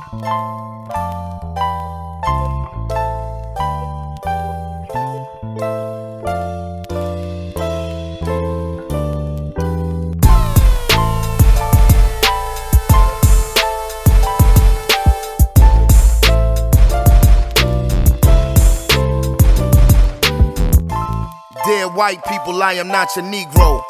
Dear white people, I am not your Negro.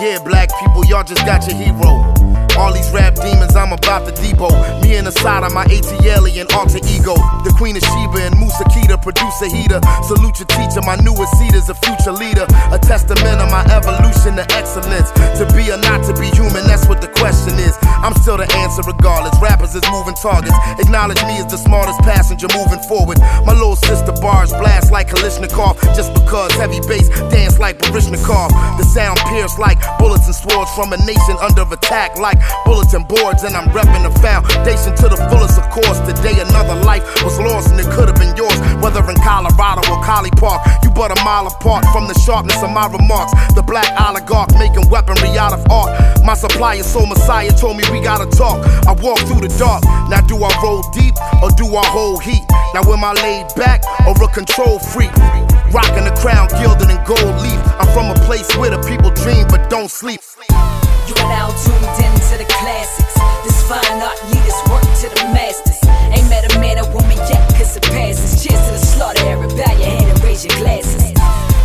Yeah, black people, y'all just got your hero. All these rap demons, I'm about to depot. Me and Assata, my ATL and alter ego. The Queen of Sheba and Musa Keita, producer heater. Salute your teacher, my newest seeder's a future leader. A testament of my evolution to excellence. To be or not to be human, that's what the question is. I'm still the answer regardless. Rappers is moving targets. Acknowledge me as the smartest passenger moving forward. My little sister bars blast like Kalashnikov. Just because heavy bass dance like Baryshnikov. The sound pierce like bullets and swords from a nation under attack like bulletin boards. And I'm repping the foundation to the fullest, of course. Today another life was lost and it could have been yours. Whether in Colorado or College Park, you but a mile apart from the sharpness of my remarks. The black oligarch making weaponry out of art. My supplier, Sol Messiah, told me we gotta talk. I walk through the dark. Now do I roll deep or do I hold heat? Now am I laid back or a control freak? Rocking the crown, gilded in gold leaf. I'm from a place where the people dream but don't sleep. You are now classics. This fine art leaders work to the masters. Ain't met a man or woman yet, cause it passes. Cheers to the slaughter era. Bow your head and raise your glasses.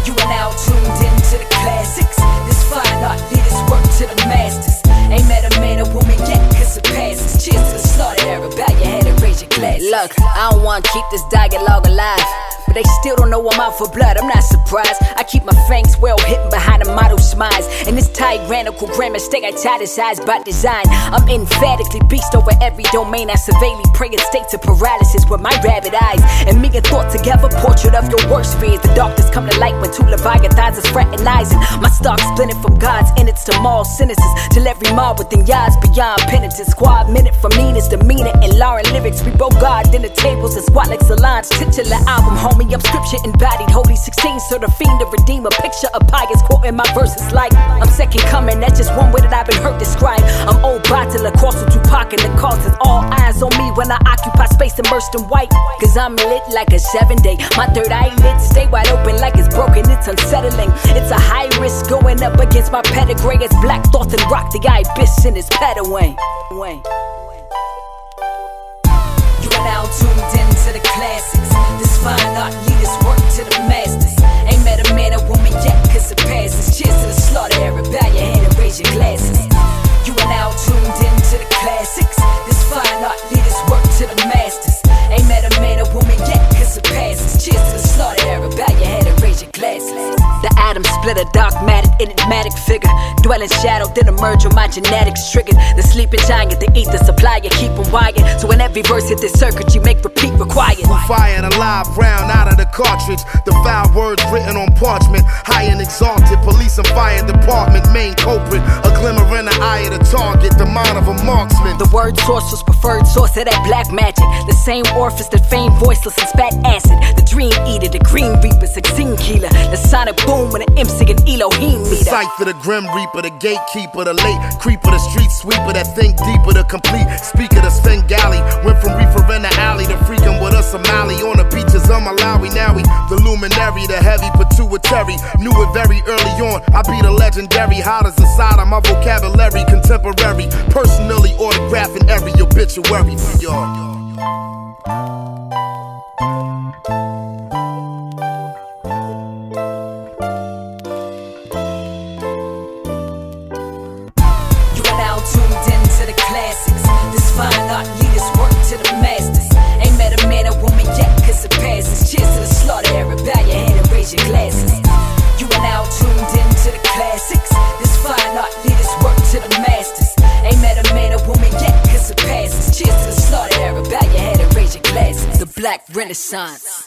You are now tuned in to the classics. This fine art leaders work to the masters. Ain't met a man or woman yet, cause it passes. Cheers to the slaughter era. Bow your head and raise your glasses. Look, I don't wanna keep this dialogue alive. But they still don't know I'm out for blood, I'm not surprised. I keep my tyrannical grammar italicized by design. I'm emphatically beast over every domain. I severely pray in states of paralysis with my rabbit eyes. And me and thought together, portrait of your worst fears. The darkness come to light when two leviathans is fraternizing. My stock splinted from God's innards to moral cynicism. Till every mob within yards beyond penitence. Squad minute for meanest demeanor and Lauren lyrics. We broke God in the tables and squat like Solange. Titular album, homie, I'm scripture embodied. Holy 16, so the fiend to redeem a picture of pious quoting my verses like I'm second coming. And that's just one way that I've been hurt described. I'm old bottle across with Tupac and the causes. All eyes on me when I occupy space immersed in white. Cause I'm lit like a seven day. My third eyelid stay wide open like it's broken. It's unsettling. It's a high risk going up against my pedigree. It's black thoughts and rock the ibis in his pedaway. You are now tuned in to the classics. To split a dogmatic, enigmatic figure. Dwell in shadow, then emerge when my genetics triggered. The sleeping giant, the ether supplier, keep them wired. So when every verse hit this circuit, you make repeat required. Who fired a live round out of the cartridge? The foul words written on parchment. High and exalted, police and fire department, main culprit. A glimmer in the eye of the target, the mind of a marksman. The word source was preferred source of that black magic. The same orifice that famed voiceless and spat acid. The dream eater, the green reaper, succeed killer. The sonic boom when the MC and Elohim The meter. for the grim reaper, the gatekeeper, the late creeper, the street sweeper that think deeper, the complete speaker, the Svengali. Went from reefer in the alley to freaking with a Somali on the beaches of Malawi. Now we the luminary, the heavy pituitary. Knew it very early on. I be the legendary, hot as side of my vocabulary, contemporary. Personally autographing every obituary for y'all. Black renaissance.